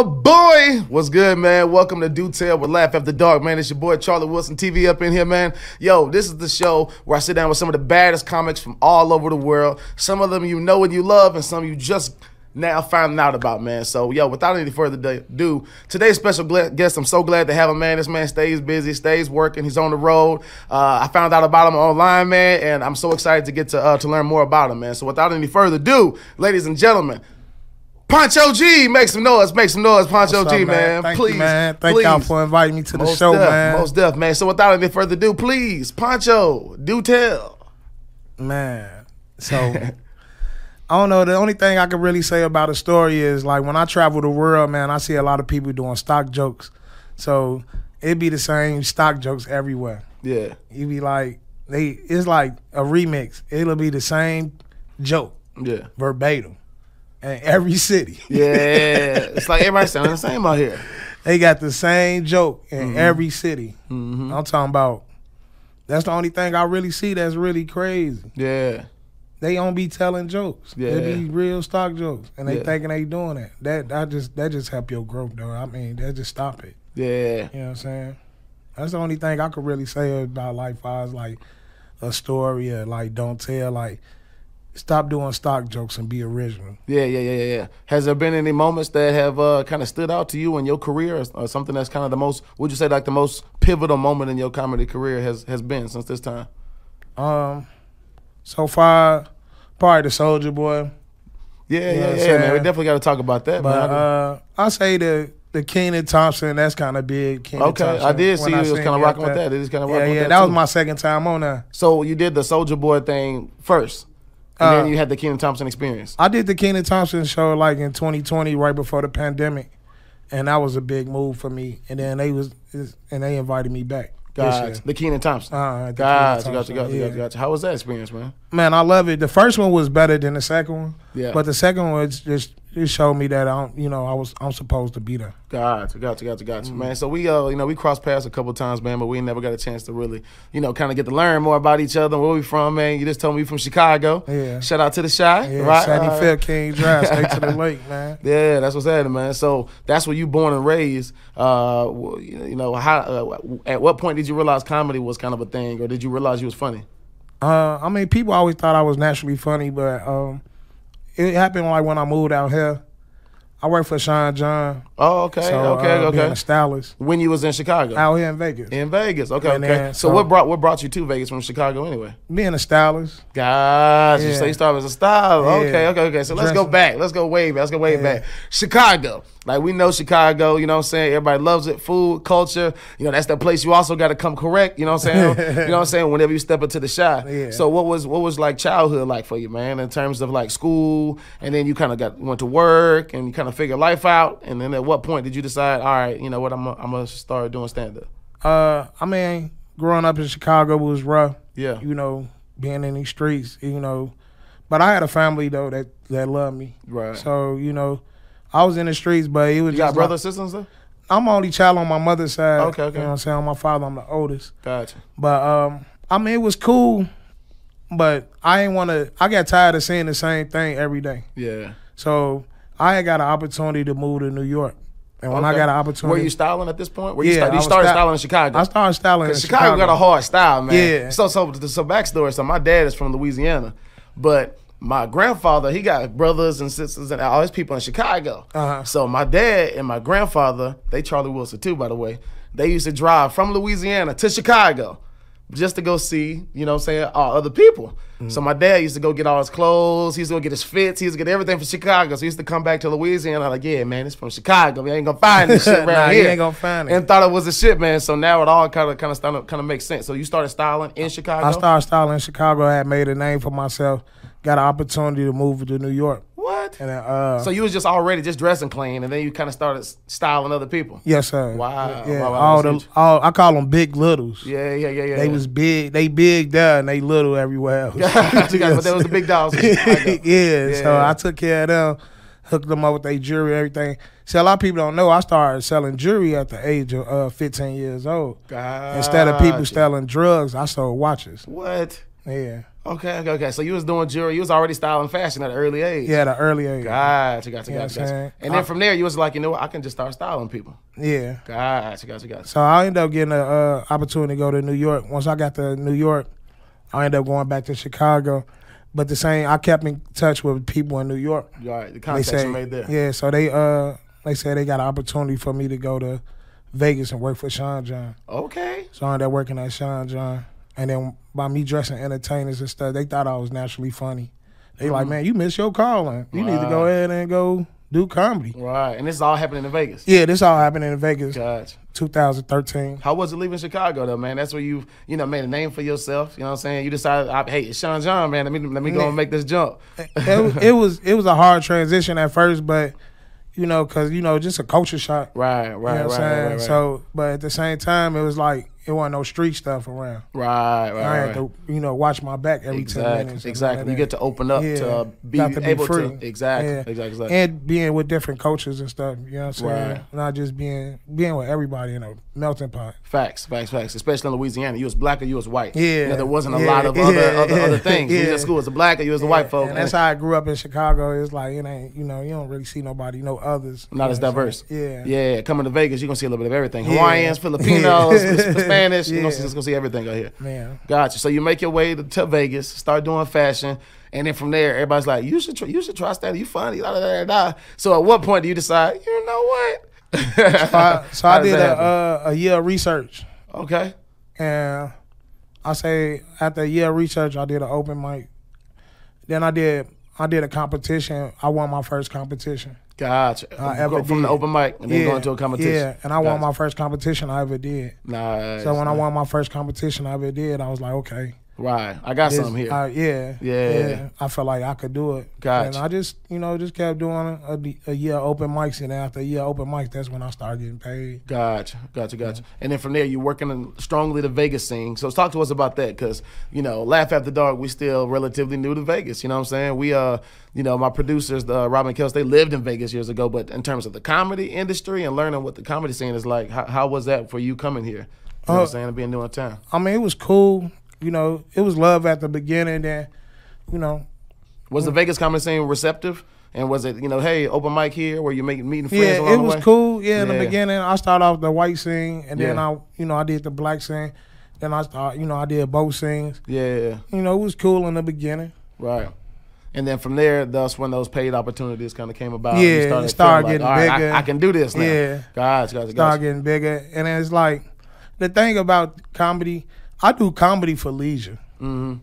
Oh boy, what's good, man? Welcome to Do Tell with Laugh After Dark, man. It's your boy Charlie Wilson TV up in here, man. Yo, this is the show where I sit down with some of the baddest comics from all over the world. Some of them you know and you love, and some you just now finding out about, man. So, yo, without any further ado, today's special guest, I'm so glad to have him, man. This man stays busy, stays working. He's on the road. Uh, I found out about him online, man, and I'm so excited to get to uh, to learn more about him, man. So, without any further ado, ladies and gentlemen. Poncho G, make some noise, make some noise, Poncho What's G, up, man. Thank please, you, man. Thank please. y'all for inviting me to the most show, deaf, man. Most deaf, man. So without any further ado, please, Poncho, do tell. Man, so I don't know. The only thing I can really say about the story is like when I travel the world, man, I see a lot of people doing stock jokes. So it'd be the same stock jokes everywhere. Yeah, You be like, they it's like a remix. It'll be the same joke yeah, verbatim in every city. yeah. it's like everybody sounding the same out here. They got the same joke in Mm-hmm. every city. I'm talking about. That's the only thing I really see that's really crazy. Yeah, they don't be telling jokes. Yeah. They be real stock jokes, and they Yeah. thinking they doing that. That that just that just help your growth, though. I mean, that just stop it. yeah, You know what I'm saying? That's the only thing I could really say about Life far as like a story or like don't tell. Like stop doing stock jokes and be original. yeah, yeah, yeah, yeah, yeah. Has there been any moments that have uh, kind of stood out to you in your career, or, or something that's kind of the most? Would you say like the most pivotal moment in your comedy career has has been since this time? Um, so far, probably the Soulja Boy, Yeah, You yeah, know I'm yeah, man. We definitely got to talk about that, but man. uh, I say the. The Kenan Thompson, that's kind of big. Kenan Okay, I did see you was kinda rocking with that. It is kinda yeah, rocking with yeah. that That was my second time on there. so you did the Soulja Boy thing first, and Uh, then you had the Kenan Thompson experience. I did the Kenan Thompson show like in 2020, right before the pandemic, and that was a big move for me. And then they was and they invited me back. Gotcha. The Kenan Thompson. Uh, Gotcha, Kenan gotcha, gotcha, Thompson, gotcha, yeah. gotcha. How was that experience, man? Man, I love it. The first one was better than the second one, Yeah. but the second one was just it showed me that I, don't, you know, I was I'm supposed to be there. Gotcha, gotcha, gotcha, gotcha, Mm. man. So we, uh, you know, we crossed paths a couple times, man, but we never got a chance to really, you know, kind of get to learn more about each other. Where we from, man? You just told me you from Chicago. Yeah. Shout out to the Chi, Yeah, right? Sandy Uh, Fair King Drive, straight to the lake, man. Yeah, that's what's happening, man. So that's where you born and raised. Uh, you know, how? Uh, at what point did you realize comedy was kind of a thing, or did you realize you was funny? Uh, I mean, people always thought I was naturally funny, but um, it happened like when I moved out here. I worked for Sean John, Oh, okay, so okay, uh, being okay. a stylist When you was in Chicago, out here in Vegas. in Vegas, okay, And okay. then, so, so- what brought what brought you to Vegas from Chicago anyway? being a stylist. Gotcha. Yeah. So you started as a style. Yeah. Okay, okay, okay. So let's go back. Let's go way back. Let's go way Yeah. back. Chicago. Like we know Chicago, you know what I'm saying? Everybody loves it. Food, culture. You know, that's the place you also got to come correct. You know what I'm saying? you know what I'm saying? Whenever you step into the shop. Yeah. So what was what was like childhood like for you, man, in terms of like school and then you kind of got went to work and you kind of figured life out and then at what point did you decide, all right, you know what, I'm gonna- I'm going to start doing stand up. Uh, I mean, growing up in Chicago was rough. Yeah. You know, being in these streets. You know, but I had a family though that that loved me. Right. So you know, I was in the streets, but it was You got just brothers, Like, sisters? Though? I'm only child on my mother's side. Okay, okay. You know what I'm saying? On my father, I'm the oldest. Gotcha. But um, I mean, it was cool. But I ain't want to. I got tired of seeing the same thing every day. Yeah. So I had got an opportunity to move to New York, and when I got an opportunity, Were you styling at this point? Were you, Yeah, I you started sty- styling in Chicago? I started styling in Cause Chicago, got a hard style, man. Yeah. So, so, so backstory. So, my dad is from Louisiana, but my grandfather, he got brothers and sisters and all his people in Chicago. Uh-huh. So, my dad and my grandfather, they Charlie Wilson too, by the way. They used to drive from Louisiana to Chicago just to go see, you know what I'm saying, all other people. Mm. So my dad used to go get all his clothes, he used to go get his fits, he used to get everything from Chicago. So he used to come back to Louisiana like, yeah, man, it's from Chicago. We ain't gonna find this shit around Nah, you here. ain't gonna find it. And thought it was a shit, man. So now it all kind of kind of kind of makes sense. So you started styling in Chicago. I started styling in Chicago. I had made a name for myself. Got an opportunity to move to New York, what? and uh, So you was just already just dressing clean, and then you kind of started styling other people. yes, sir. Wow. Yeah, Wow, wow, all that's the all I call them big littles. Yeah, yeah, yeah, yeah. They yeah. was big. They big there and they little everywhere else. Gotcha, gotcha, but they was the big dogs in Chicago. yeah, So Yeah. I took care of them, hooked them up with their jewelry, everything. See, a lot of people don't know. I started selling jewelry at the age of uh, 15 years old. Instead of people selling drugs, I sold watches. What? Yeah. Okay, okay, okay. So you was doing jewelry. You was already styling fashion at an early age. Yeah, at an early age. Gotcha, gotcha, You gotcha, gotcha. And then I- from there, you was like, you know what? I can just start styling people. Yeah. Gotcha, gotcha, gotcha. So I ended up getting an uh, opportunity to go to New York. Once I got to New York, I ended up going back to Chicago. But the same, I kept in touch with people in New York. All right, the They contacts say, you made there. yeah. So they uh, they said they got an opportunity for me to go to Vegas and work for Sean John. Okay. So I ended up working at Sean John. And then by me dressing entertainers and stuff, they thought I was naturally funny. They like, mm-hmm. man, you missed your calling. You need to go ahead and go do comedy. Right, and this is all happening in Vegas. Yeah, this all happened in Vegas, Gotcha. 2013. How was it leaving Chicago though, man? That's where you, you know, made a name for yourself. You know what I'm saying? You decided, I, hey, it's Sean John, man. Let me let me go and make this jump. it, it was it was a hard transition at first, but you know, cause you know, just a culture shock. Right, right, You know right, what I'm right, saying? right, right. So, but at the same time, it was like it wasn't no street stuff around. right, right, I had right. to, you know, watch my back every ten Exactly, minutes. exactly. all You get to open up to Yeah. uh, be to be able free. to exactly, Yeah. exactly, exactly. and being with different cultures and stuff. You know what I'm saying? Right. Not just being being with everybody in a melting pot. Facts, facts, facts. Especially in Louisiana, you was black or you was white. Yeah, you know, there wasn't a yeah, lot of other other, other things. You was school as a black or you was a white folk. And that's how I grew up in Chicago. It's like it ain't you know you don't really see nobody, no others. not You as diverse. Yeah. yeah. Coming to Vegas, you're gonna see a little bit of everything. Hawaiians, Filipinos, Spanish. You're gonna, see, gonna see everything out here. Man. Gotcha. So you make your way to, to Vegas, start doing fashion, and then from there, everybody's like, "You should, try, you should try that. You funny." Da, da, da, da. So at what point do you decide? You know what? So I, so I did a, uh, a year of research, okay. and I say after a year of research, I did an open mic. Then I did I did a competition. I won my first competition. Gotcha. I ever Go from the open mic and then go into a competition. Yeah, and I won my first competition I ever did. Nice. So when I won my first competition I ever did, I was like, okay, right, I got this- something here. uh, yeah, Yeah. I felt like I could do it. Gotcha. And I just, you know, just kept doing a, a year of open mics, and after a year of open mics, that's when I started getting paid. Gotcha, gotcha, gotcha. And then from there, you're working in strongly the Vegas scene. So talk to us about that, because you know, Laugh After Dark, we still relatively new to Vegas. You know what I'm saying? We uh, you know, my producers, uh, Robin Kels, they lived in Vegas years ago. But in terms of the comedy industry and learning what the comedy scene is like, how, how was that for you coming here? You know what Uh, I'm saying? And being new in town. I mean, it was cool. You know, it was love at the beginning. Then, you know, Was the Vegas comedy scene receptive? And was it, you know, hey, open mic here, where you making meeting friends yeah, it was way? cool. Yeah, in Yeah. the beginning, I started off the white scene, and then Yeah. I, you know, I did the black scene. Then I start, you know, I did both scenes. Yeah, You know, it was cool in the beginning. right. And then from there, that's when those paid opportunities kind of came about. Yeah, you started, started getting like, All right, bigger. I, I can do this now. Yeah. Gotcha, gotcha, Started gotcha. getting bigger, and then it's like the thing about comedy. I do comedy for leisure. hmm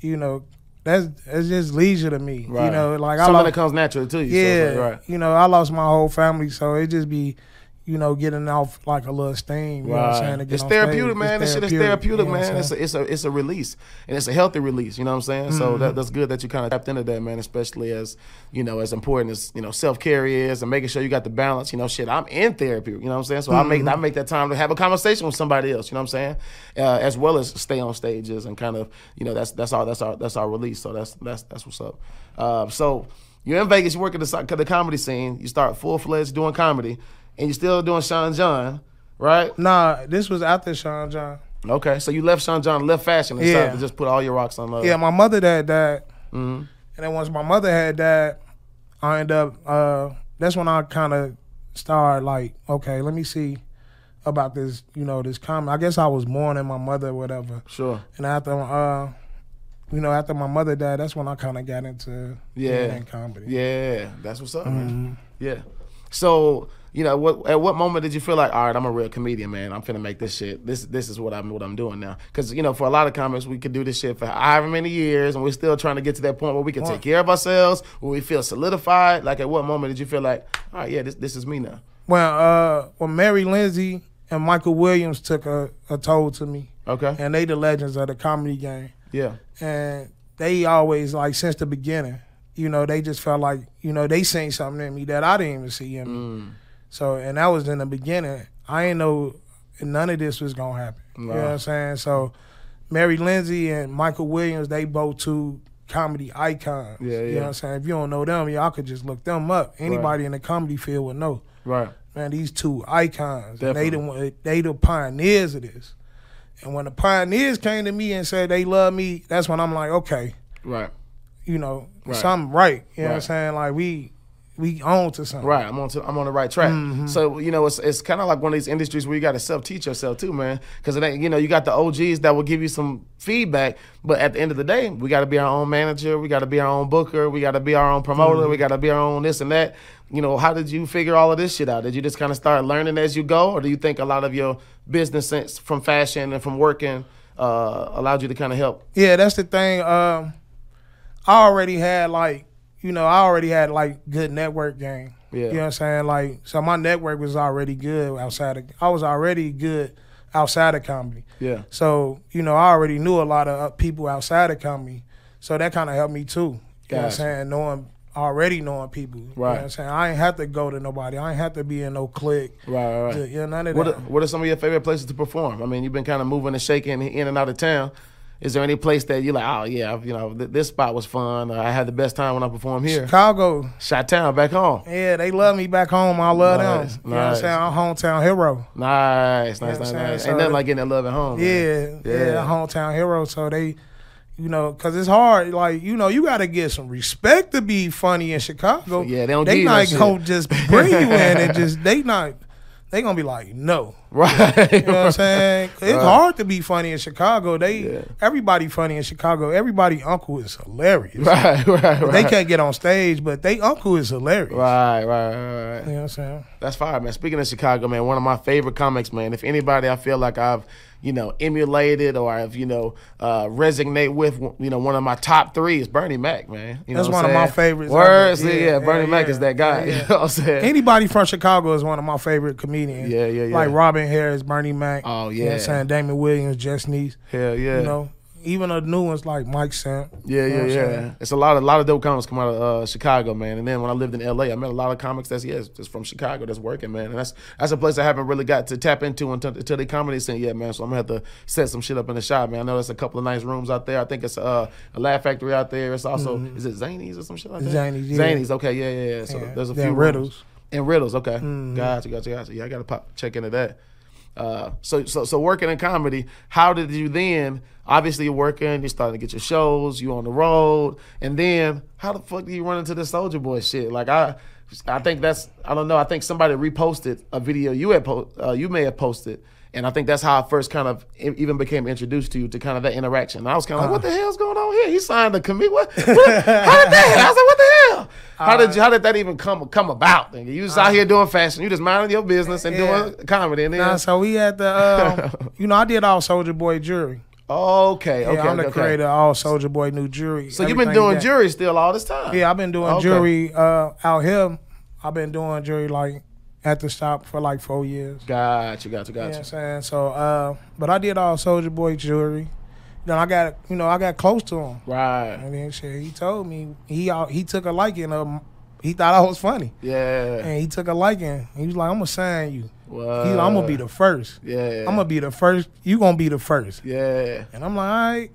You know, that's it's just leisure to me. Right. You know, like I lost, that comes naturally to you. yeah, it's like, right. you know, I lost my whole family, so it just be, you know, getting off like a little steam. You know what I'm saying? It's therapeutic, stage. man. It's This shit is you therapeutic, know man. It's a, it's a it's a release, and it's a healthy release. You know what I'm saying? So Mm-hmm. that, that's good that you kind of tapped into that, man. Especially as you know, as important as you know, self care is, and making sure you got the balance. You know, shit, I'm in therapy. You know what I'm saying? So I make Mm-hmm. I make that time to have a conversation with somebody else. You know what I'm saying? Uh, as well as stay on stages and kind of you know that's that's our that's our that's our release. So that's that's that's what's up. Uh, so. You're in Vegas. You work at the, the comedy scene. You start full fledged doing comedy, and you're still doing Sean John, right? Nah, this was after Sean John. Okay, so you left Sean John, left fashion, and Yeah. to just put all your rocks on love. Yeah, my mother that died, hmm and then once my mother had died, I ended up. Uh, that's when I kind of started like, okay, let me see about this. You know, this comment. I guess I was mourning my mother, or whatever. Sure. And after, uh, you know, after my mother died, that's when I kind of got into Yeah. comedy. Yeah, that's what's up, man. Mm-hmm. Yeah. So you know, what at what moment did you feel like, all right, I'm a real comedian, man. I'm finna make this shit. This this is what I'm what I'm doing now. Because you know, for a lot of comics, we could do this shit for however many years, and we're still trying to get to that point where we can take care of ourselves, where we feel solidified. Like, at what moment did you feel like, all right, yeah, this this is me now? Well, uh, when Mary Lindsay and Michael Williams took a, a toll to me, Okay. and they the legends of the comedy game. Yeah. and they always like since the beginning, you know, they just felt like you know they seen something in me that I didn't even see in me. Mm. So, and that was in the beginning. I didn't know none of this was gonna happen. You know what I'm saying? So, Mary Lindsay and Michael Williams, they both two comedy icons. Yeah, yeah. You know what I'm saying? If you don't know them, y'all could just look them up. Anybody in the comedy field would know. Right. Man, these two icons. They the they the pioneers of this. And when the pioneers came to me and said they love me, that's when I'm like, okay, Right. you know, Right. something right. You know what I'm saying? Like we we own to something. Right, I'm on to, I'm on the right track. Mm-hmm. So you know, it's it's kind of like one of these industries where you got to self teach yourself too, man. Because you know you got the OGs that will give you some feedback, but at the end of the day, we got to be our own manager, we got to be our own booker, we got to be our own promoter, Mm-hmm. we got to be our own this and that. You know, how did you figure all of this shit out? Did you just kind of start learning as you go, or do you think a lot of your business sense from fashion and from working uh, allowed you to kind of help? Yeah, that's the thing. Um, I already had like, you know, I already had like good network game. Yeah. You know what I'm saying? Like, so my network was already good outside of. I was already good outside of comedy. Yeah, So you know, I already knew a lot of uh, people outside of comedy. So that kind of helped me too. You know what I'm saying? Knowing already knowing people. You know Right. what I'm saying? I ain't have to go to nobody. I ain't have to be in no clique. right, right. right. Yeah, none of What are, what are some of your favorite places to perform? I mean, you've been kind of moving and shaking in and out of town. Is there any place that you're like, oh yeah, you know, th- this spot was fun. Or I had the best time when I performed here. Chicago. Shot town back home. Yeah, they love me back home. I love Nice, them. You know what I'm saying? I'm hometown hero. Nice, nice, what I'm nice, nice. So Ain't nothing like getting that love at home. Yeah, man. yeah, hometown hero. So they, you know, because it's hard. Like you know, you got to get some respect to be funny in Chicago. Yeah, they don't They you not gonna just bring you in and just they not. They gonna be like no. Right. You know what I'm saying? It's Right. hard to be funny in Chicago. They Yeah. everybody funny in Chicago. Everybody uncle is hilarious. right, right, right. They can't get on stage, but they uncle is hilarious. Right, right, right, right. You know what I'm saying? That's fire, man. Speaking of Chicago, man, one of my favorite comics, man. If anybody I feel like I've, you know, emulated or I've, you know, uh, resonate with, you know, one of my top three is Bernie Mac, man. You know That's one of my favorites Words, yeah, Yeah, Bernie yeah, Mac yeah. is that guy. You know what I'm saying? Anybody from Chicago is one of my favorite comedians. Yeah, yeah, yeah. Like Robin Harris, Bernie Mac. Oh, You know what yeah. I'm saying? Damon Williams, Jess Neese. Hell yeah. You know, even the new ones like Mike Sam. Yeah, You know yeah, yeah. It's a lot of a lot of dope comics come out of uh, Chicago, man. And then when I lived in LA, I met a lot of comics that's yes, just from Chicago that's working, man. And that's that's a place I haven't really got to tap into until, until the comedy scene yet, man. So I'm gonna have to set some shit up in the shop, man. I know there's a couple of nice rooms out there. I think it's uh, a Laugh Factory out there. It's also is it Zanies or some shit like that? Zanies, yeah. Zanies, okay, yeah, yeah, yeah. So Yeah. there's a few Riddles. rooms. And Riddles, okay. Mm-hmm. Gotcha, gotcha, gotcha. Yeah, I gotta pop check into that. Uh, so so so working in comedy, how did you then? Obviously, you're working. You're starting to get your shows. You on the road, and then how the fuck do you run into the Soulja Boy shit? Like I, I think that's I don't know. I think somebody reposted a video you had po- uh, you may have posted, and I think that's how I first kind of even became introduced to you to kind of that interaction. And I was kind of like, what the hell's going on here? He signed a commit. What? what? How did that? I was like, what the hell? How did you, how did that even come come about? Nigga? You just out here doing fashion. You just minding your business and Yeah. doing comedy. And then Nah, so we had the, um, you know, I did all Soulja Boy jury. okay, Yeah, okay, I'm the okay. creator of all Soulja Boy new jury. So you've been doing jury still all this time. Yeah, I've been doing Okay. jury uh, out here. I've been doing jury like at the stop for like four years. Gotcha, gotcha, You know what gotcha. I'm saying? So, uh, but I did all Soulja Boy jury. Then I got, you know, I got close to him. Right. And then shit, he told me he he took a liking of he thought I was funny. Yeah. And he took a liking. He was like, I'm gonna sign you. Like, I'm gonna be the first. Yeah. I'm gonna be the first. You gonna be the first. Yeah. And I'm like, all right,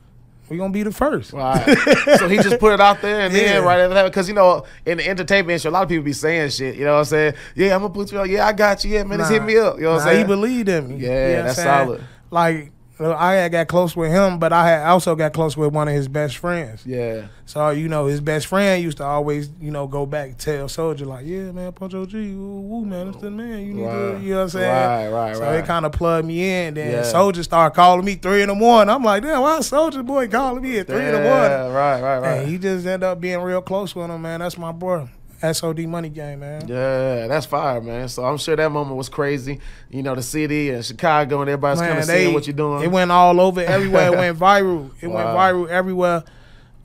we gonna be the first. Right. so he just put it out there and Yeah. then right after that, because you know, in the entertainment industry, a lot of people be saying shit. You know what I'm saying? Yeah, I'm gonna put you on. Yeah, I got you. Yeah, man, just hit me up. You know what Nah, I'm saying? He believed in me. Yeah, You know that's solid. Like I had got close with him, but I had also got close with one of his best friends. yeah. So you know, his best friend used to always, you know, go back tell Soulja like, "Yeah, man, Punch OG, woo, woo man, it's the man. You need Right. to, you know what I'm saying?" Right, right, so right. it kind of plugged me in. Then Yeah. Soulja started calling me three in the morning. I'm like, "Damn, why Soulja boy calling me at three in the morning?" Right, right, right. And he just ended up being real close with him, man. That's my boy. SOD money gang, man. Yeah, that's fire, man. So I'm sure that moment was crazy. You know, the city and Chicago and everybody's kind of seeing what you're doing. It went all over everywhere. It went viral. It went viral everywhere.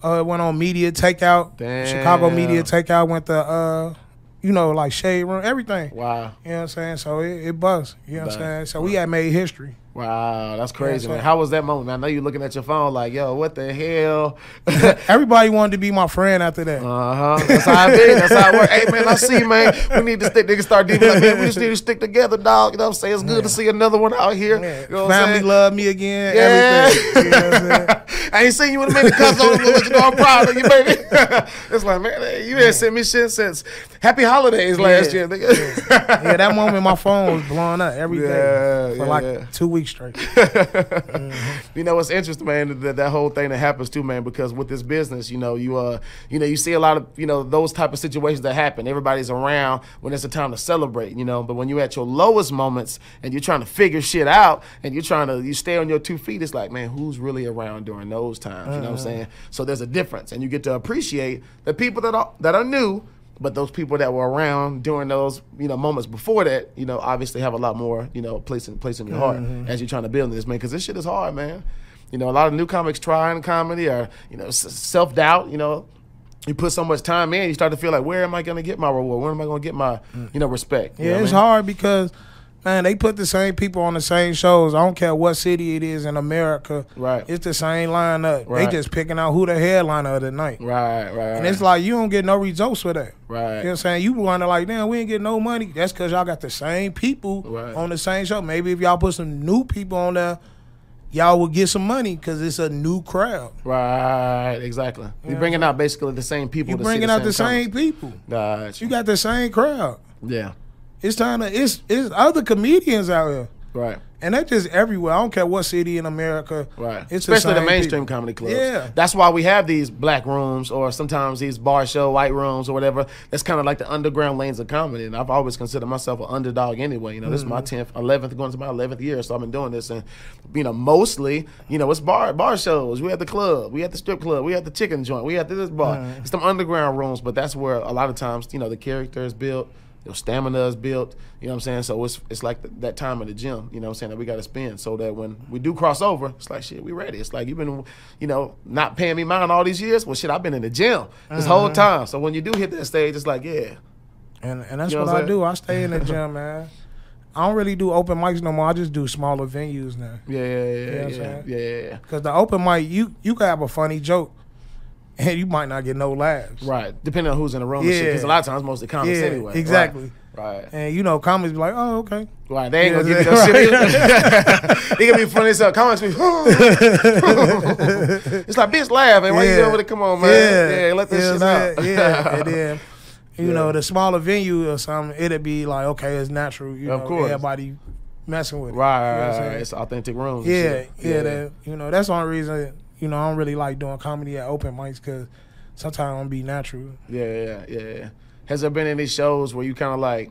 Uh, it went on media takeout. Chicago Damn. media takeout went to uh, you know, like shade room, everything. wow, You know what I'm saying? So it, it buzzed. You know what I'm saying? So we had made history. Wow, that's crazy, man. How was that moment? Man? I know you're looking at your phone like, yo, what the hell? Everybody wanted to be my friend after that. Uh huh. That's how I be. That's how it work. Hey man, I see, man. We need to stick. Niggas start dealing like, man. We just need to stick together, dog. You know what I'm saying? It's good to see another one out here. Yeah. You know Family love me again. Yeah. Everything. You know I'm? I ain't seen you in a minute, cuz on you know I'm proud of you, baby. it's like, man, you ain't sent me shit since Happy Holidays last Yeah, year, nigga. yeah, that moment my phone was blowing up every day Yeah, for yeah, like yeah. two weeks straight. You know, it's interesting, man, that, that whole thing that happens too, man, because with this business, you know, you uh you know, you see a lot of, you know, those type of situations that happen. Everybody's around when it's a time to celebrate, you know. But when you're at your lowest moments and you're trying to figure shit out and you're trying to you stay on your two feet, it's like, man, who's really around during those times? You know what I'm saying? So there's a difference. And you get to appreciate the people that are that are new. But those people that were around during those, you know, moments before that, you know, obviously have a lot more, you know, place in place in your heart mm-hmm. as you're trying to build this, man. Because this shit is hard, man. You know, a lot of new comics trying comedy or you know self doubt. You know, you put so much time in, you start to feel like, where am I going to get my reward? Where am I going to get my mm. you know respect? You Yeah, know it's I mean? hard because man, they put the same people on the same shows. I don't care what city it is in America. Right. It's the same lineup. Right. They just picking out who the headliner of the night. Right, right, And it's like you don't get no results for that. right. You know what I'm saying? You wonder like, damn, we ain't get no money. That's because y'all got the same people Right. on the same show. Maybe if y'all put some new people on there, y'all would get some money because it's a new crowd. Right, exactly. You're bringing out basically the same people. You to see bringing out the same comics. people. Gotcha. You got the same crowd. yeah, It's time to. It's it's other comedians out here. right. And that's just everywhere. I don't care what city in America. Right. It's Especially the, same mainstream people. comedy clubs. Yeah. That's why we have these black rooms or sometimes these bar show white rooms or whatever. That's kind of like the underground lanes of comedy. And I've always considered myself an underdog anyway. You know, this is my Mm-hmm. 10th, 11th, going to my 11th year. So I've been doing this. And, you know, mostly, you know, it's bar bar shows. We at the club. We at the strip club. We at the chicken joint. We at this bar. Mm-hmm. It's them underground rooms. But that's where a lot of times, you know, the character is built. Your stamina is built, you know what I'm saying? So it's it's like th- that time in the gym, you know what I'm saying, that we got to spend so that when we do cross over, it's like, shit, we ready. It's like you've been, you know, not paying me mine all these years. Well, shit, I've been in the gym this whole uh-huh. time. So when you do hit that stage, it's like, yeah, And and that's You know what what I do. I stay in the gym, man. I don't really do open mics no more. I just do smaller venues now. yeah, yeah, yeah, yeah, I'm yeah, yeah, yeah, yeah. Cause the open mic, you you can have a funny joke, and you might not get no laughs. Right. Depending on who's in the room and shit. Because a lot of times, mostly comics Yeah, anyway. Exactly. Right. And you know, comics be like, oh okay. Right. They ain't Yeah, gonna give you that shit. It can be funny as hell. Comics be, it's like, bitch, laugh, man. Why you doing with it? Come on, man. Yeah, yeah let this shit out. Yeah, and then you Yeah. know the smaller venue or something, it'd be like okay, it's natural. You Of know, course. everybody messing with it. Right, You know right, right. It's authentic rooms. and Yeah, shit. yeah, That, you know that's the only reason. You know, I don't really like doing comedy at open mics because sometimes I'm be natural. yeah, yeah, yeah, yeah. Has there been any shows where you kind of like,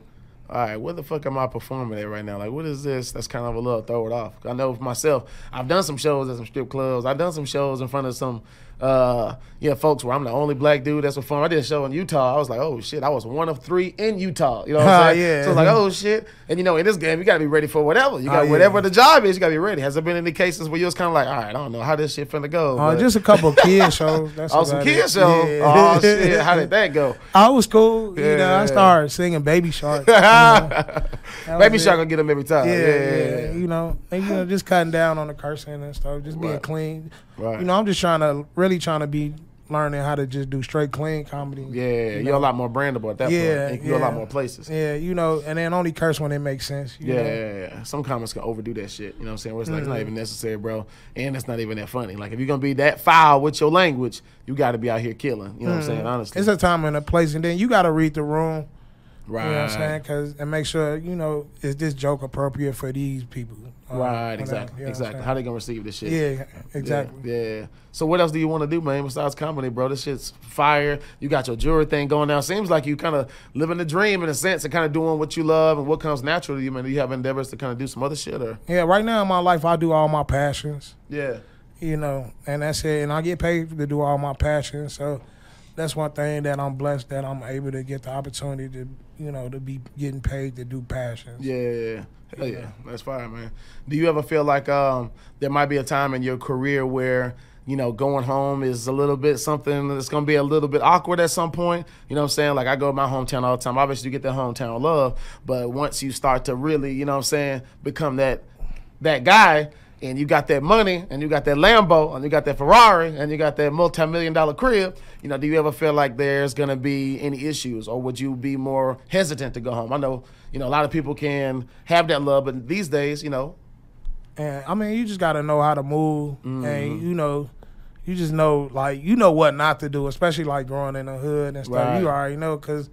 all right, where the fuck am I performing at right now? Like, what is this? That's kind of a little throw it off. I know for myself, I've done some shows at some strip clubs. I've done some shows in front of some, uh, yeah, folks where I'm the only black dude that's performing. I did a show in Utah. I was like, oh shit, I was one of three in Utah. You know what Ah, I'm saying? yeah. So it's like, oh shit. And you know, in this game, you got to be ready for whatever. You got Ah, yeah. whatever the job is, you got to be ready. Has there been any cases where you was kind of like, all right, I don't know how this shit finna go? Uh, but- just a couple of kid shows. That's Oh, some about kid it. show. Yeah. Oh shit, how did that go? I was cool. You know, I started singing Baby Shark. you know. Baby Shark gonna get them every time. Yeah, Yeah, yeah, yeah, yeah. You know, and, you know, just cutting down on the cursing and stuff, just being Right. clean. Right. You know, I'm just trying to really trying to be learning how to just do straight clean comedy. Yeah, you you're a lot more brandable at that Yeah, point. You're go a lot more places. Yeah, you know, and then only curse when it makes sense. you Yeah, know. yeah, yeah. Some comics can overdo that shit. You know what I'm saying? Where it's like, it's not Mm-hmm. even necessary, bro. And it's not even that funny. Like, if you're going to be that foul with your language, you got to be out here killing. You know what I'm saying? Honestly. Mm-hmm. It's a time and a place, and then you got to read the room. right. You know what I'm saying? Cause, and make sure, you know, is this joke appropriate for these people? Um, Right, exactly. you know exactly. How they to receive this shit? Yeah, exactly. Yeah, yeah. So what else do you want to do, man? Besides comedy, bro? This shit's fire. You got your jewelry thing going now. Seems like you kind of living the dream in a sense, and kind of doing what you love and what comes natural to you, man. Do you have endeavors to kind of do some other shit, or Yeah, right now in my life, I do all my passions. yeah, you know, and that's it. And I get paid to do all my passions, so that's one thing that I'm blessed that I'm able to get the opportunity to, you know, to be getting paid to do passions. yeah, yeah. Hell yeah, that's fire, man. Do you ever feel like um, there might be a time in your career where you know going home is a little bit something that's gonna be a little bit awkward at some point? You know what I'm saying? Like I go to my hometown all the time. Obviously, you get that hometown love, but once you start to really, you know what I'm saying, become that that guy and you got that money and you got that Lambo and you got that Ferrari and you got that multi-million dollar crib, you know, do you ever feel like there's gonna be any issues or would you be more hesitant to go home? I know, you know, a lot of people can have that love, but these days, you know, And I mean, you just got to know how to move, Mm-hmm. and you know, You just know, like you know what not to do, especially like growing in the hood and stuff. Right. You already know because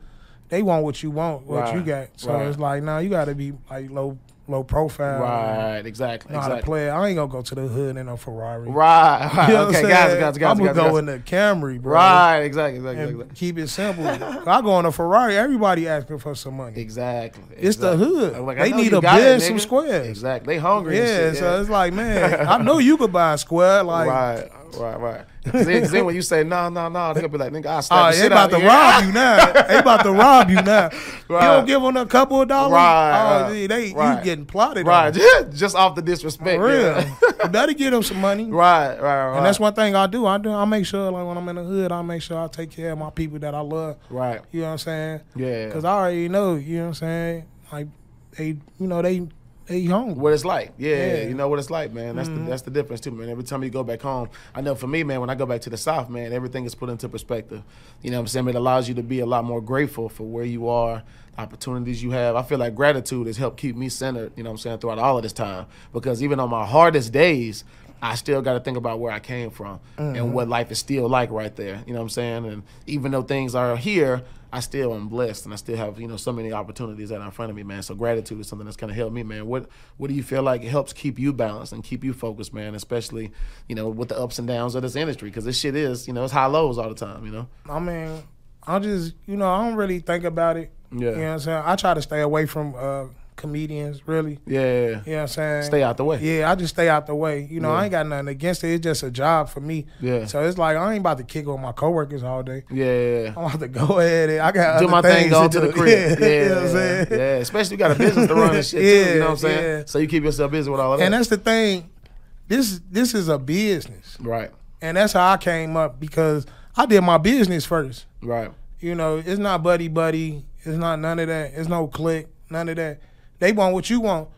they want what you want, what you got. So Right. it's like, now you got to be like low, low profile. Right, exactly, Know how to exactly. play. it. I ain't gonna go to the hood in a Ferrari. Right, right. You know okay, guys, guys, guys, I'm gonna go in the Camry, bro. Right, exactly, exactly, exactly. keep it simple. I go in a Ferrari. Everybody asking for some money. Exactly. It's the hood. Like, they need a bid, some squares. Exactly. They hungry. Yeah, shit, so it's like, man, I know you could buy a square. Like, right, right, right. Then, then when you say no, no, no, they'll be like, nigga, oh, slap the they about out to rob you now. they about to rob you now. You don't give them a couple of dollars. Right, Oh, right, gee, they right. you getting plotted Right, just off the disrespect. For real. yeah. better get them some money. right, right, right. And that's one thing I do. I do. I make sure, like when I'm in the hood, I make sure I take care of my people that I love. right. You know what I'm saying? Yeah. Because I already know. You know what I'm saying? Like they, you know, they they hungry. what it's like. Yeah, Yeah. Mm-hmm. you know what it's like, man. That's the that's the difference too, man. Every time you go back home, I know for me, man, when I go back to the South, man, everything is put into perspective. You know what I'm saying? It allows you to be a lot more grateful for where you are, opportunities you have. I feel like gratitude has helped keep me centered, you know what I'm saying, throughout all of this time. Because even on my hardest days, I still got to think about where I came from Mm-hmm. and what life is still like right there. You know what I'm saying? And even though things are here, I still am blessed and I still have, you know, so many opportunities that are in front of me, man. So gratitude is something that's kind of helped me, man. What what do you feel like helps keep you balanced and keep you focused, man, especially, you know, with the ups and downs of this industry because this shit is, you know, it's high lows all the time, you know. I mean, I just, you know, I don't really think about it. Yeah. You know what I'm saying? I try to stay away from uh, comedians, really. Yeah. You know what I'm saying? Stay out the way. Yeah, I just stay out the way. You know, Yeah. I ain't got nothing against it. It's just a job for me. Yeah. So it's like I ain't about to kick on my coworkers all day. Yeah. I'm about to go ahead and I got Do my thing, go to the crib. Yeah, Yeah, you know what I'm saying? yeah. Especially you got a business to run and shit too. You know what I'm saying? Yeah, yeah. So you keep yourself busy with all of that. And that's the thing. This this is a business, right, and that's how I came up because I did my business first. Right, You know, it's not buddy buddy. It's not none of that. It's no click. None of that. They want what you want.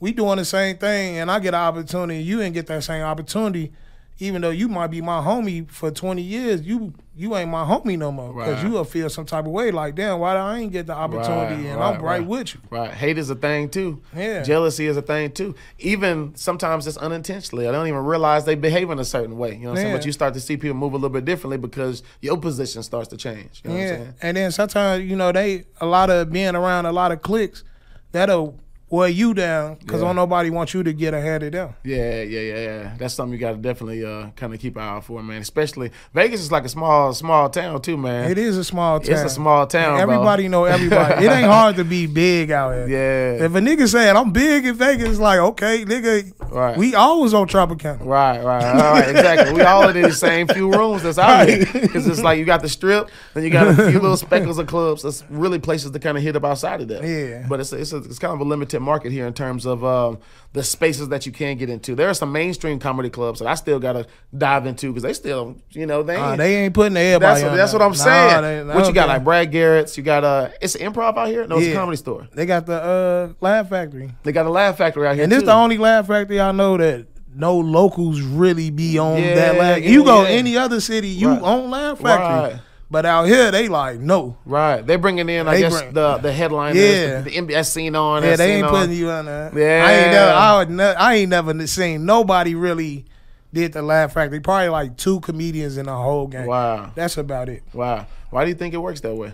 We doing the same thing, and I get an opportunity. You didn't get that same opportunity, even though you might be my homie for twenty years. You you ain't my homie no more because Right. you will feel some type of way. Like damn, why do I ain't get the opportunity, Right, and right, I'm right, with you. right. Hate is a thing too. Yeah. Jealousy is a thing too. Even sometimes it's unintentionally. I don't even realize they behave in a certain way. You know what I'm saying? But you start to see people move a little bit differently because your position starts to change. You know what I'm Yeah, saying? and then sometimes you know they a lot of being around a lot of clicks that'll wear you down because Yeah. don't nobody want you to get ahead of them. Yeah, yeah, yeah, yeah. That's something you got to definitely uh, kind of keep an eye out for, man. Especially Vegas is like a small, small town too, man. It is a small town. It's a small town, bro. Everybody know everybody. it ain't hard to be big out here. Yeah. If a nigga saying I'm big in Vegas, it's like okay, nigga, Right. we always on Tropicana. Right, right, all right, exactly. We all in the same few rooms that's out Right. because it's like you got the strip, then you got a few little speckles of clubs. That's really places to kind of hit up outside of that. Yeah. but it's a, it's a, it's kind of a limited market here in terms of um, the spaces that you can get into. There are some mainstream comedy clubs that I still got to dive into because they still, you know, they. Uh, ain't- they ain't putting everybody. that's what, on that's that. what I'm Nah, saying. they- what you got okay. like Brad Garrett's? You got uh, it's an improv out here. No, it's a comedy store. They got the uh, Laugh Factory, They got a Laugh Factory out here and this too. the only Laugh Factory I know that no locals really be on Yeah, that Laugh. yeah, you go yeah. any other city, you Right. own Laugh Factory, Right. But out here they like no. Right, they're bringing in, I guess, bring- the the headliners, Yeah. the, the MBS scene on. Yeah, they ain't on. putting you on that. Yeah. I ain't never, I, I ain't never seen nobody really did the Laugh Factory. Probably like two comedians in the whole game. Wow, That's about it. wow. Why do you think it works that way?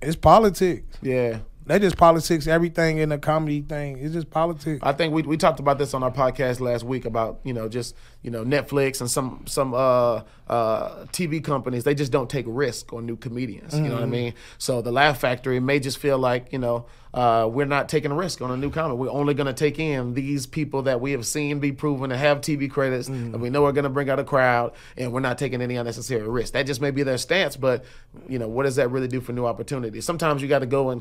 It's politics. Yeah, They just politics everything in the comedy thing. It's just politics. I think we we talked about this on our podcast last week about you know just you know Netflix and some some uh, uh, TV companies they just don't take risk on new comedians. You know what I mean? So the Laugh Factory may just feel like you know uh, we're not taking a risk on a new comic. We're only going to take in these people that we have seen be proven to have TV credits and we know are going to bring out a crowd, and we're not taking any unnecessary risk. That just may be their stance, but you know what does that really do for new opportunities? Sometimes you got to go and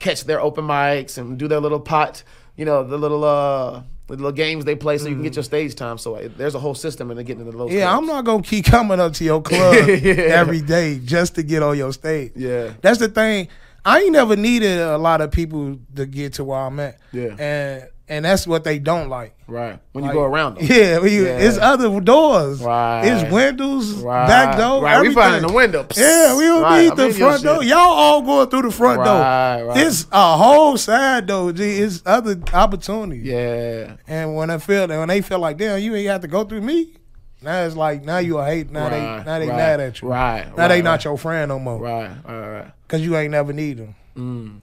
catch their open mics and do their little pot, you know, the little uh the little games they play so you can get your stage time. So uh, there's a whole system in getting into those. Yeah, clubs. I'm not gonna keep coming up to your club Yeah. every day just to get on your stage. Yeah. That's the thing. I ain't never needed a lot of people to get to where I'm at. Yeah. And and that's what they don't like. Right. When you Like, go around them. Yeah, we, Yeah. it's other doors. Right. It's windows, Right. back door. Right. We everything. finding the window. Yeah, we don't Right. need the front door. shit. Y'all all going through the front Right, door. right. It's a whole side door. G. It's other opportunities. Yeah. And when I feel that when they feel like, damn, you ain't have to go through me. Now it's like now you a hate. Now they now they mad at you. Right. Now they not your friend no more Right. Right. Right. because you ain't never need them. Mm.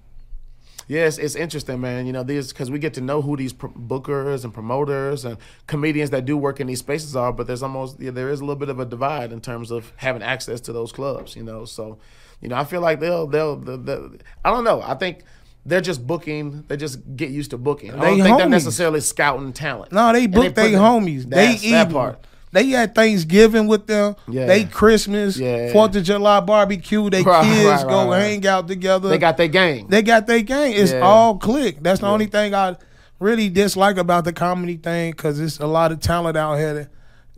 Yeah, it's, it's interesting, man. You know, these because we get to know who these bookers and promoters and comedians that do work in these spaces are. But there's almost yeah, there is a little bit of a divide in terms of having access to those clubs. You know, so you know, I feel like they'll they'll, they'll, they'll I don't know. I think they're just booking. They just get used to booking. I don't They think they're necessarily scouting talent. No, they book they the- homies. They That's eat that part. They had Thanksgiving with them. Yeah. They Christmas, Yeah. Fourth of July barbecue. They Right, kids right, go right, right. hang out together. They got their game. They got their game. It's Yeah. all click. That's the Yeah. only thing I really dislike about the comedy thing because it's a lot of talent out here that,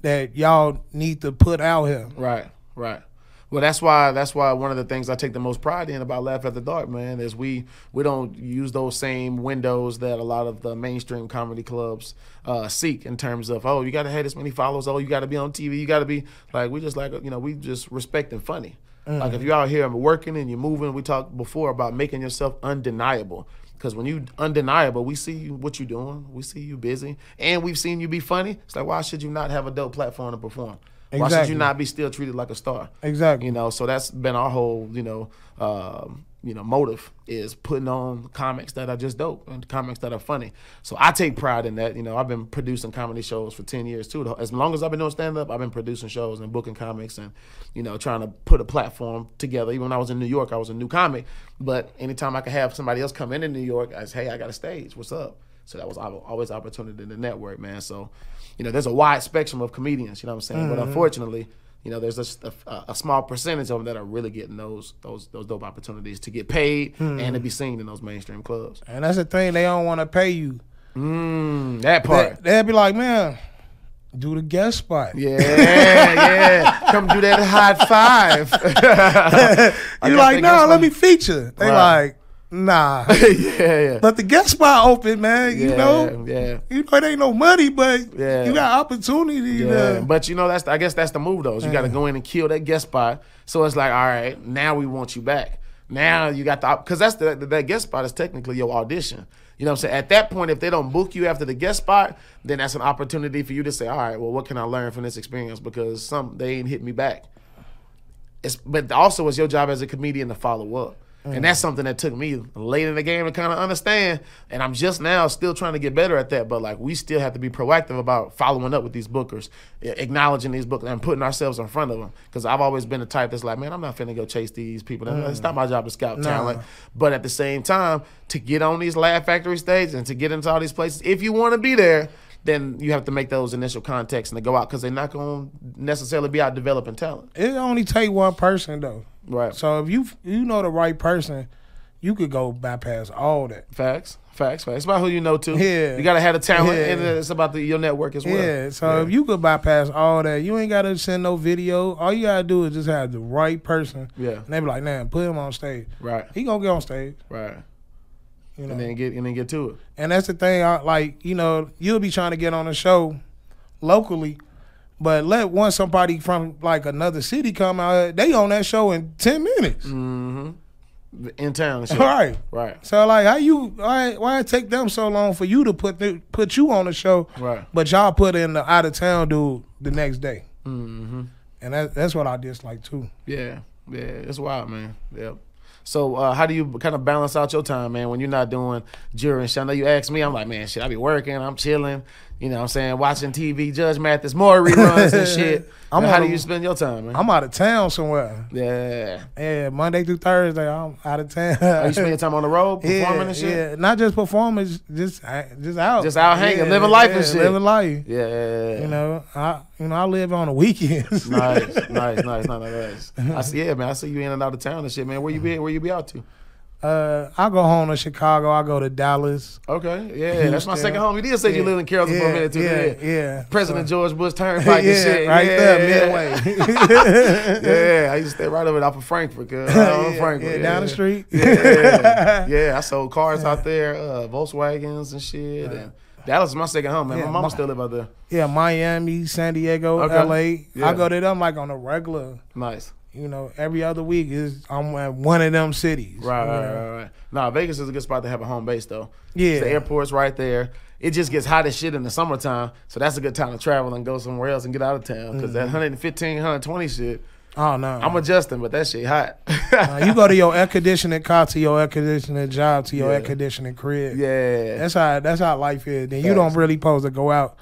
that y'all need to put out here. Right, right. Well, that's why that's why one of the things I take the most pride in about Laugh After Dark, man, is we we don't use those same windows that a lot of the mainstream comedy clubs uh, seek in terms of oh you got to have this many followers, oh you got to be on TV, you got to be like we just like you know we just respect and funny. Like if you're out here working and you're moving, we talked before about making yourself undeniable. Because when you undeniable, we see what you're doing, we see you busy, and we've seen you be funny. It's like why should you not have a dope platform to perform? Why should you not be still treated like a star? Exactly. You know, so that's been our whole, you know, um, you know, motive is putting on comics that are just dope and comics that are funny. So I take pride in that. You know, I've been producing comedy shows for ten years too. As long as I've been doing stand up, I've been producing shows and booking comics and, you know, trying to put a platform together. Even when I was in New York, I was a new comic. But anytime I could have somebody else come into New York, I say, hey, I got a stage. What's up? So that was always opportunity to network, man. So, you know, there's a wide spectrum of comedians. You know what I'm saying? But unfortunately, you know, there's a, a, a small percentage of them that are really getting those those those dope opportunities to get paid and to be seen in those mainstream clubs. And that's the thing, they don't want to pay you. Mm, that part. they'll be like, man, do the guest spot. Yeah, yeah. Come do that high five. You're like, nah, let me feature. They Right. like, nah. yeah, yeah. but the guest spot open, man. You yeah, know, yeah. you know it ain't no money, but Yeah. you got opportunity. Yeah, to, but you know that's I guess that's the move though. You got to go in and kill that guest spot. So it's like, all right, now we want you back. Now you got the because that's the that guest spot is technically your audition. You know what I'm saying? At that point, if they don't book you after the guest spot, then that's an opportunity for you to say, all right, well, what can I learn from this experience? Because some they ain't hit me back. It's but also it's your job as a comedian to follow up. And that's something that took me late in the game to kind of understand. And I'm just now still trying to get better at that. But like we still have to be proactive about following up with these bookers, acknowledging these bookers, and putting ourselves in front of them. Because I've always been the type that's like, man, I'm not finna go chase these people. Mm. It's not my job to scout talent. But at the same time, to get on these Laugh Factory stages and to get into all these places, if you want to be there, then you have to make those initial contacts and to go out because they're not going to necessarily be out developing talent. it only take one person though. Right. So if you you know the right person, you could go bypass all that. Facts, facts, facts. It's about who you know too. Yeah. you gotta have the talent, Yeah. and it's about the, your network as well. Yeah. So if you could bypass all that, you ain't gotta send no video. All you gotta do is just have the right person. Yeah. And they be like, "Man, put him on stage. right, He gonna get on stage." right, You know. and then get and then get to it. And that's the thing. I, like you know, you'll be trying to get on a show locally, but let once somebody from like another city come out. They on that show in ten minutes. Mm-hmm. In town, and shit. All right. right, So like, how you? Why why it take them so long for you to put the, put you on the show, right. but y'all put in the out of town dude the next day? Mm-hmm. And that, that's what I dislike too. Yeah, yeah, it's wild, man. Yep. So uh, how do you kind of balance out your time, man, when you're not doing jury and shit? I know you asked me, I'm like, man, shit, I be working, I'm chilling, you know what I'm saying, watching TV, Judge Mathis, more reruns and shit. I'm how do you spend your time, man? I'm out of town somewhere. yeah. Yeah, Monday through Thursday, I'm out of town. Are you spending your time on the road, performing yeah, and shit? yeah, not just performing, just uh, just out, Just out hanging, Yeah, living life and shit. living life. Yeah. You know, I you know I live on the weekends. nice, nice, nice, nice, nice. I see, yeah, man. I see you in and out of town and shit, man. Where you be? Where you be out to? Uh, I go home to Chicago. I go to Dallas. Okay, yeah, that's my second home. You did say you Yeah, lived in Carrollton for a yeah, minute too. yeah, yeah. President So- George Bush Turnpike yeah, and shit. right yeah, there, midway. yeah, I used to stay right over there off of Frankford, right on yeah, Frankford, yeah, down the street. Yeah, yeah. I sold cars out there, uh, Volkswagens and shit. And Dallas is my second home, man. Yeah, my mama still live out there. yeah, Miami, San Diego, Okay. L.A. Yeah. I go to them like on a regular. Nice. You know, every other week is I'm at one of them cities. Right, you right, know. right, right. Nah, Vegas is a good spot to have a home base though. Yeah. the airport's right there, it just gets hot as shit in the summertime. So that's a good time to travel and go somewhere else and get out of town. Because that 115, 120 shit, Oh no. I'm adjusting, but that shit hot. Uh, you go to your air conditioning car, to your air conditioning job, to your Yeah. air conditioning crib. yeah, That's how that's how life is. Then you don't really supposed to go out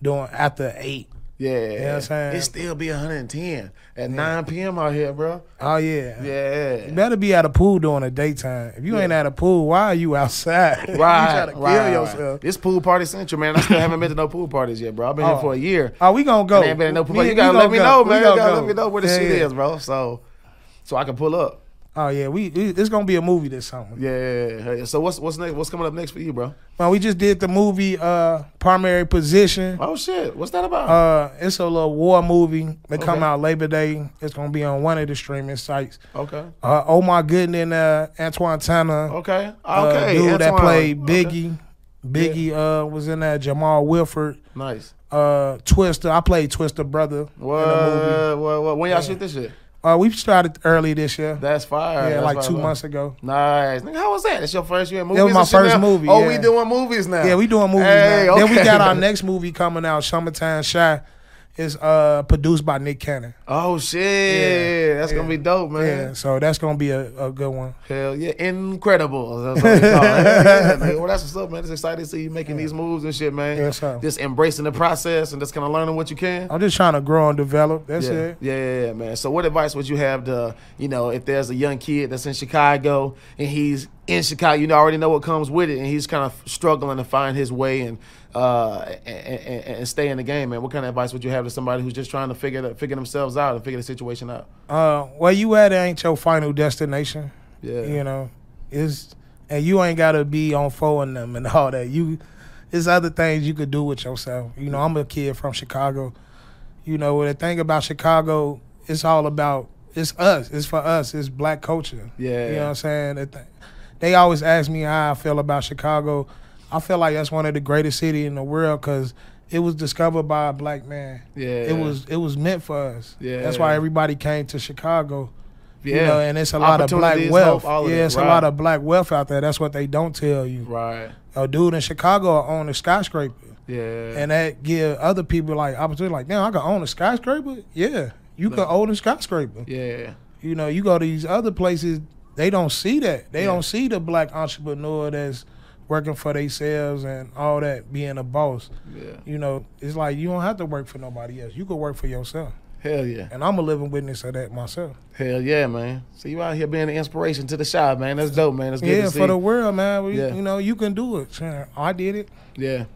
doing after eight. Yeah. you know what I'm saying? It still be 110 at 9 p.m. out here, bro. Oh yeah. Yeah. You better be at a pool during the daytime. If you ain't at a pool, why are you outside? you Right, trying to kill right, right. yourself. It's pool party central, man. I still haven't been to no pool parties yet, bro. I've been here Oh. for a year. Oh, we gonna go. Ain't been to no pool party. You gotta let me go. know, man. You gotta go. let me know where the Yeah, shit yeah. is, bro. So, so I can pull up. Oh yeah, we it's gonna be a movie this summer. Yeah. yeah. So what's what's next? What's coming up next for you, bro? Well, we just did the movie uh Primary Position. Oh shit, what's that about? Uh, it's a little war movie that come out Labor Day. It's gonna be on one of the streaming sites. okay. Uh, Omar Gooding and uh, Antwon Tanner. Okay. Uh, Okay. dude that Antoine. played Okay. Biggie. Biggie uh was in that. Jamal Woolard. Nice. Uh, Twister. I played Twister brother What? in the movie. What? What? When y'all Yeah. shoot this shit? Uh, we started early this year. That's fire. yeah, That's like fire, two months ago. Nice. Nigga, how was that? It's your first year in movies? was my first now? movie, Oh, yeah. we doing movies now. Yeah, we doing movies Hey, now. Then we got our next movie coming out, Summertime Shy. It's uh produced by Nick Cannon. Oh shit, Yeah. that's Yeah. gonna be dope, man. Yeah, so that's gonna be a, a good one. Hell yeah, incredible. That's what call it. yeah. Well, that's what's up, man. It's exciting to see you making these moves and shit, man. Yes, sir. Just embracing the process and just kind of learning what you can. I'm just trying to grow and develop. That's yeah. it. yeah, yeah, yeah, man. So, what advice would you have to, you know, if there's a young kid that's in Chicago and he's in Chicago, you know, already know what comes with it, and he's kind of struggling to find his way and uh and, and, stay in the game, man. What kind of advice would you have to somebody who's just trying to figure the, figure themselves out and figure the situation out? Uh, where you at ain't your final destination. Yeah, You know, is and you ain't gotta be on phone them and all that. You, there's other things you could do with yourself. You know, I'm a kid from Chicago. You know, the thing about Chicago, it's all about it's us. It's for us. It's black culture. Yeah. You know what I'm saying? They always ask me how I feel about Chicago. I feel like that's one of the greatest cities in the world because it was discovered by a black man. yeah. It was it was meant for us. Yeah. That's why everybody came to Chicago. yeah, You know, and it's a lot of black wealth. of Yeah, it's Right. a lot of black wealth out there. That's what they don't tell you. right. A dude in Chicago own a skyscraper, Yeah, and that give other people like opportunity. Like, damn, I can own a skyscraper. Yeah, you can own a skyscraper. yeah, You know, you go to these other places, they don't see that. They Yeah. don't see the black entrepreneur that's working for themselves and all that, being a boss. yeah. You know, it's like you don't have to work for nobody else. You can work for yourself. Hell yeah, And I'm a living witness of that myself. hell yeah, man. So you out here being an inspiration to the shop, man. That's dope, man. That's good yeah, to see. for the world, man. We, Yeah. You know, you can do it. I did it. Yeah.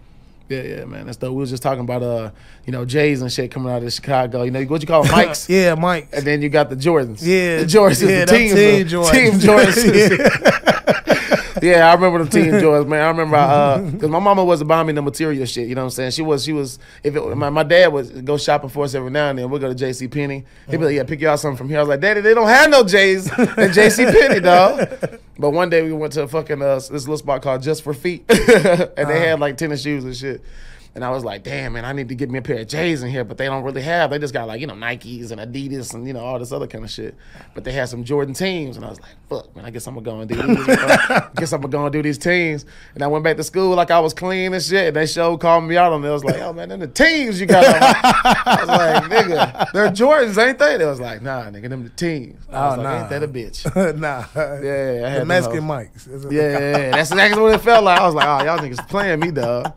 Yeah, yeah, man. That's dope. We was just talking about uh, you know, Jays and shit coming out of Chicago. You know, what you call them, Mikes? yeah, Mike. And then you got the Jordans. Yeah, The Jordans, yeah, the team uh, Jordans. Team Jordans. yeah, I remember the team Jordans, man. I remember uh, cause my mama wasn't buying me the material shit. You know what I'm saying? She was, she was. If it, my, my dad would go shopping for us every now and then, we'd go to J.C. Penney. He'd be like, "Yeah, pick you out something from here." I was like, "Daddy, they don't have no J's at J.C. Penney, dog." But one day we went to a fucking uh, this little spot called Just for Feet, and they had like tennis shoes and shit. And I was like, damn, man, I need to get me a pair of J's in here, but they don't really have. They just got like, you know, Nikes and Adidas and, you know, all this other kind of shit. But they had some Jordan teams. And I was like, fuck, man, I guess I'm going to go and do these. I guess I'm going to go and do these teams. And I went back to school like I was clean and shit. And they showed, called me out on it. I was like, oh, man, them the teams you got on. I was like, nigga, they're Jordans, ain't they? They was like, nah, nigga, them the teams. I was Oh, like, nah. ain't that a bitch? nah. Yeah, I had The Mexican hoes. Mikes. It's a- Yeah, yeah, yeah. that's exactly what it felt like. I was like, oh, y'all niggas playing me, dog.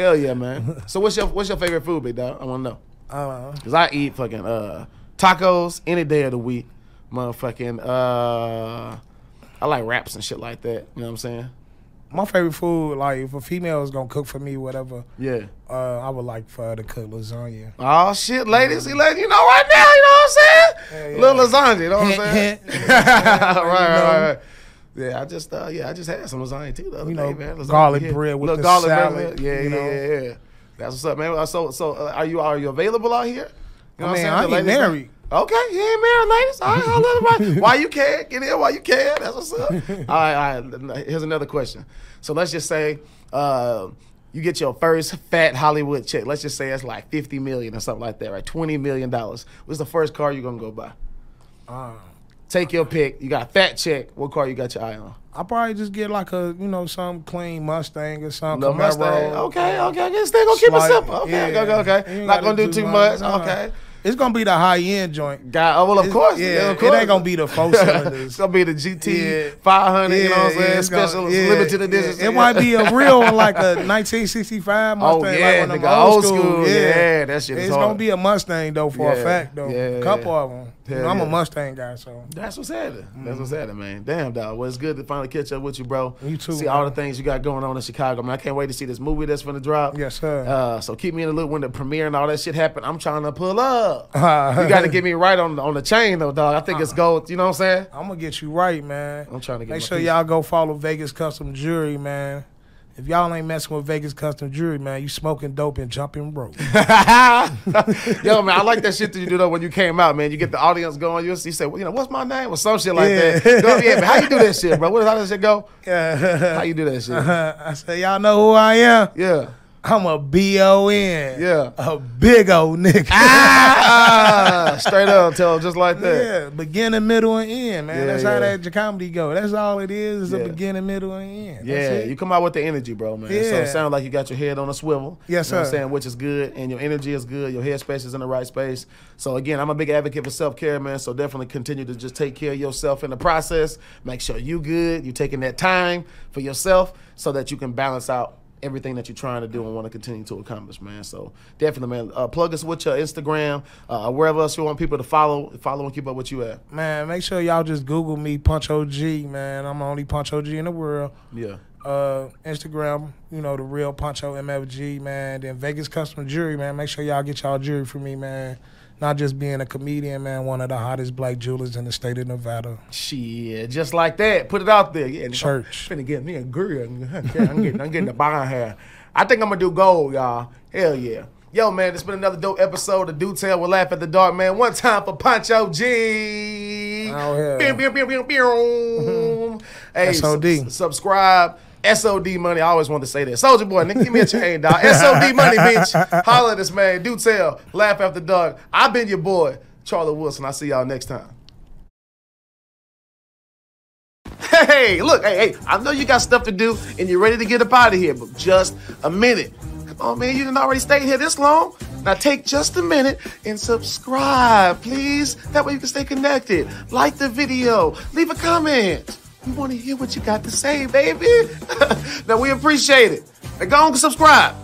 Hell yeah, man. So what's your what's your favorite food, big dog? I want to know. Uh, Cause I eat fucking uh, tacos any day of the week. Motherfucking uh, I like wraps and shit like that. You know what I'm saying? my favorite food, like if a female is gonna cook for me, whatever, Yeah. uh, I would like for her to cook lasagna. Oh shit, ladies, you let you know right now. You know what I'm saying? Yeah, yeah. Little lasagna. You know what I'm saying? Hint, right, right, right, right. Yeah, I just uh, yeah, I just had some lasagna too the other You day, man. Lasagna, garlic yeah. bread with Little the garlic salad, bread. Yeah, you yeah, know. yeah, yeah. That's what's up, man. Uh, So, so uh, are you are you available out here? You I what mean, I'm I saying? ain't The ladies- married. Okay, you ain't married, ladies. All right, holla at everybody. Why you can't Get in while you can't? That's what's up. all right, all right. Here's another question. So let's just say uh, you get your first fat Hollywood check. Let's just say it's like 50 million or something like that, right? 20 million dollars. What's the first car you're gonna go buy? Uh, Take your pick. You got fat check. What car you got your eye on? I probably just get like a you know some clean Mustang or something. Little Mustang. Okay, okay, okay. Still gonna keep it simple. Okay, yeah. okay, okay. Not gonna do too much. Nah. Okay. It's gonna be the high end joint. Got oh, well, of course. yeah, of course. it ain't gonna be the four cylinders. it's gonna be the GT Yeah. 500. you know what I'm saying? it's gonna- Special yeah, limited yeah. edition. It might be a real one, like a 1965 Mustang. Oh, like yeah, one of them nigga, old school. Yeah, that shit is It's hard. gonna be a Mustang though, for Yeah, a fact though. yeah, a couple yeah. of them. You Hell know, I'm a Mustang guy, so That's what's happening. That's Mm. what's happening, man. Damn, dog. Well, it's good to finally catch up with you, bro. You too, See all the things you got going on in Chicago, man. I can't wait to see this movie that's gonna drop. yes, sir. Uh, so keep me in the loop when the premiere and all that shit happen. I'm trying to pull up. you got to get me right on on the chain though, dog. I think it's gold. You know what I'm saying? I'm gonna get you right, man. I'm trying to get Make sure piece. y'all go follow Vegas Custom Jewelry, man. If y'all ain't messing with Vegas Custom Jewelry, man, you smoking dope and jumping rope. Yo, man, I like that shit that you do though when you came out, man. You get the audience going. You, say, well, you know, what's my name or some shit like Yeah. that. Go, yeah, man, how you do that shit, bro? What, how does that shit go? How you do that shit? I say, y'all know who I am? Yeah, I'm a B-O-N. yeah. A big old nigga. ah, straight up, tell just like that. Yeah, beginning, middle, and end, man. Yeah, That's yeah. how that your comedy go. That's all it is, is Yeah. a beginning, middle, and end. Yeah, you come out with the energy, bro, man. So Yeah. it sounds like you got your head on a swivel. Yes, you know What I'm sir. saying, which is good, and your energy is good. Your headspace is in the right space. So again, I'm a big advocate for self care, man. So definitely continue to just take care of yourself in the process. Make sure you good. You're taking that time for yourself so that you can balance out everything that you're trying to do and want to continue to accomplish, man. So definitely, man. Uh, plug us with your Instagram, uh, wherever else you want people to follow, follow and keep up with you at. Man, make sure y'all just Google me, Punch OG, man. I'm the only Punch OG in the world. Yeah. uh, Instagram, you know, the real Poncho MFG, man. Then Vegas Custom Jewelry, man. Make sure y'all get y'all jewelry for me, man. Not just being a comedian, man. One of the hottest black jewelers in the state of Nevada. Shit, just like that. Put it out there. Yeah, Church. I'm finna get me a grill. I'm getting, I'm getting the bond here. I think I'm gonna do gold, y'all. Hell yeah. Yo, man, it's been another dope episode of Do Tell with Laugh After Dark, man. One time for Pancho G. Oh, yeah. Pew, pew, pew, pew, pew. hey, SOD. sub- subscribe. SOD money. I always wanted to say that. Soulja boy, nigga, give me a chain, dog. SOD money, bitch. Holla at us, man. Do tell. Laugh after dark. I've been your boy, Charlie Wilson. I'll see y'all next time. Hey, look, hey, hey, I know you got stuff to do and you're ready to get up out of here, but just a minute. Come on, man, you didn't already stay here this long. Now take just a minute and subscribe, please. That way you can stay connected. Like the video, leave a comment. We want to hear what you got to say, baby. now we appreciate it. Now go on and subscribe.